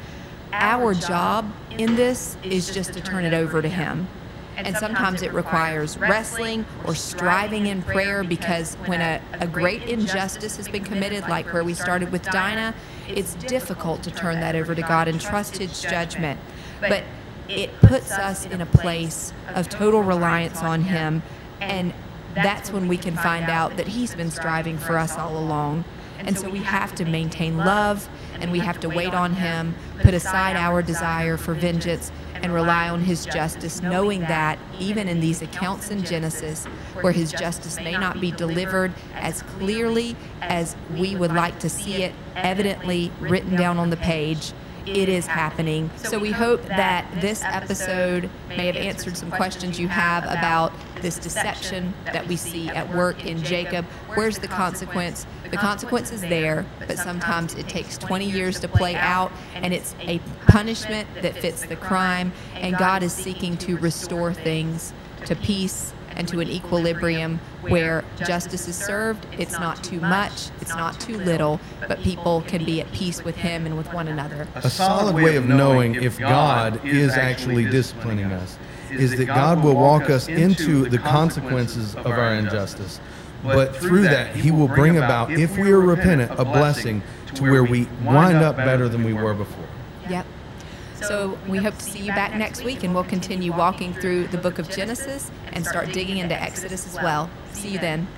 Our job in this is just to turn it over to Him. And sometimes it requires wrestling or striving in prayer because when a, a great injustice has been committed, like where we started with Dinah, it's difficult to turn that over to God and trust His judgment. But it puts us in a place of total reliance on Him, and that's when we can find out that He's been striving for us all along. And so we have to maintain love and we have to wait on Him, put aside our desire for vengeance, and rely on His justice, knowing that even in these accounts in Genesis, where His justice may not be delivered as clearly as we would like to see it, evidently written down on the page, it is happening. So we hope that this episode may have answered some questions you have about this deception that we see at work in Jacob. Where's the consequence? The consequence is there, but sometimes it takes 20 years to play out, and it's a punishment that fits the crime, and God is seeking to restore things to peace and to an equilibrium where justice is served. It's not too much, it's not too little, but people can be at peace with Him and with one another. A solid way of knowing if God is actually disciplining us is that God will walk us into the consequences of our injustice. But through that, He will bring about, if we are repentant, a blessing to where we wind up better than we were before. Yep. So we hope to see you back next week, and we'll continue walking through the book of Genesis and start digging into Exodus as well. See you then.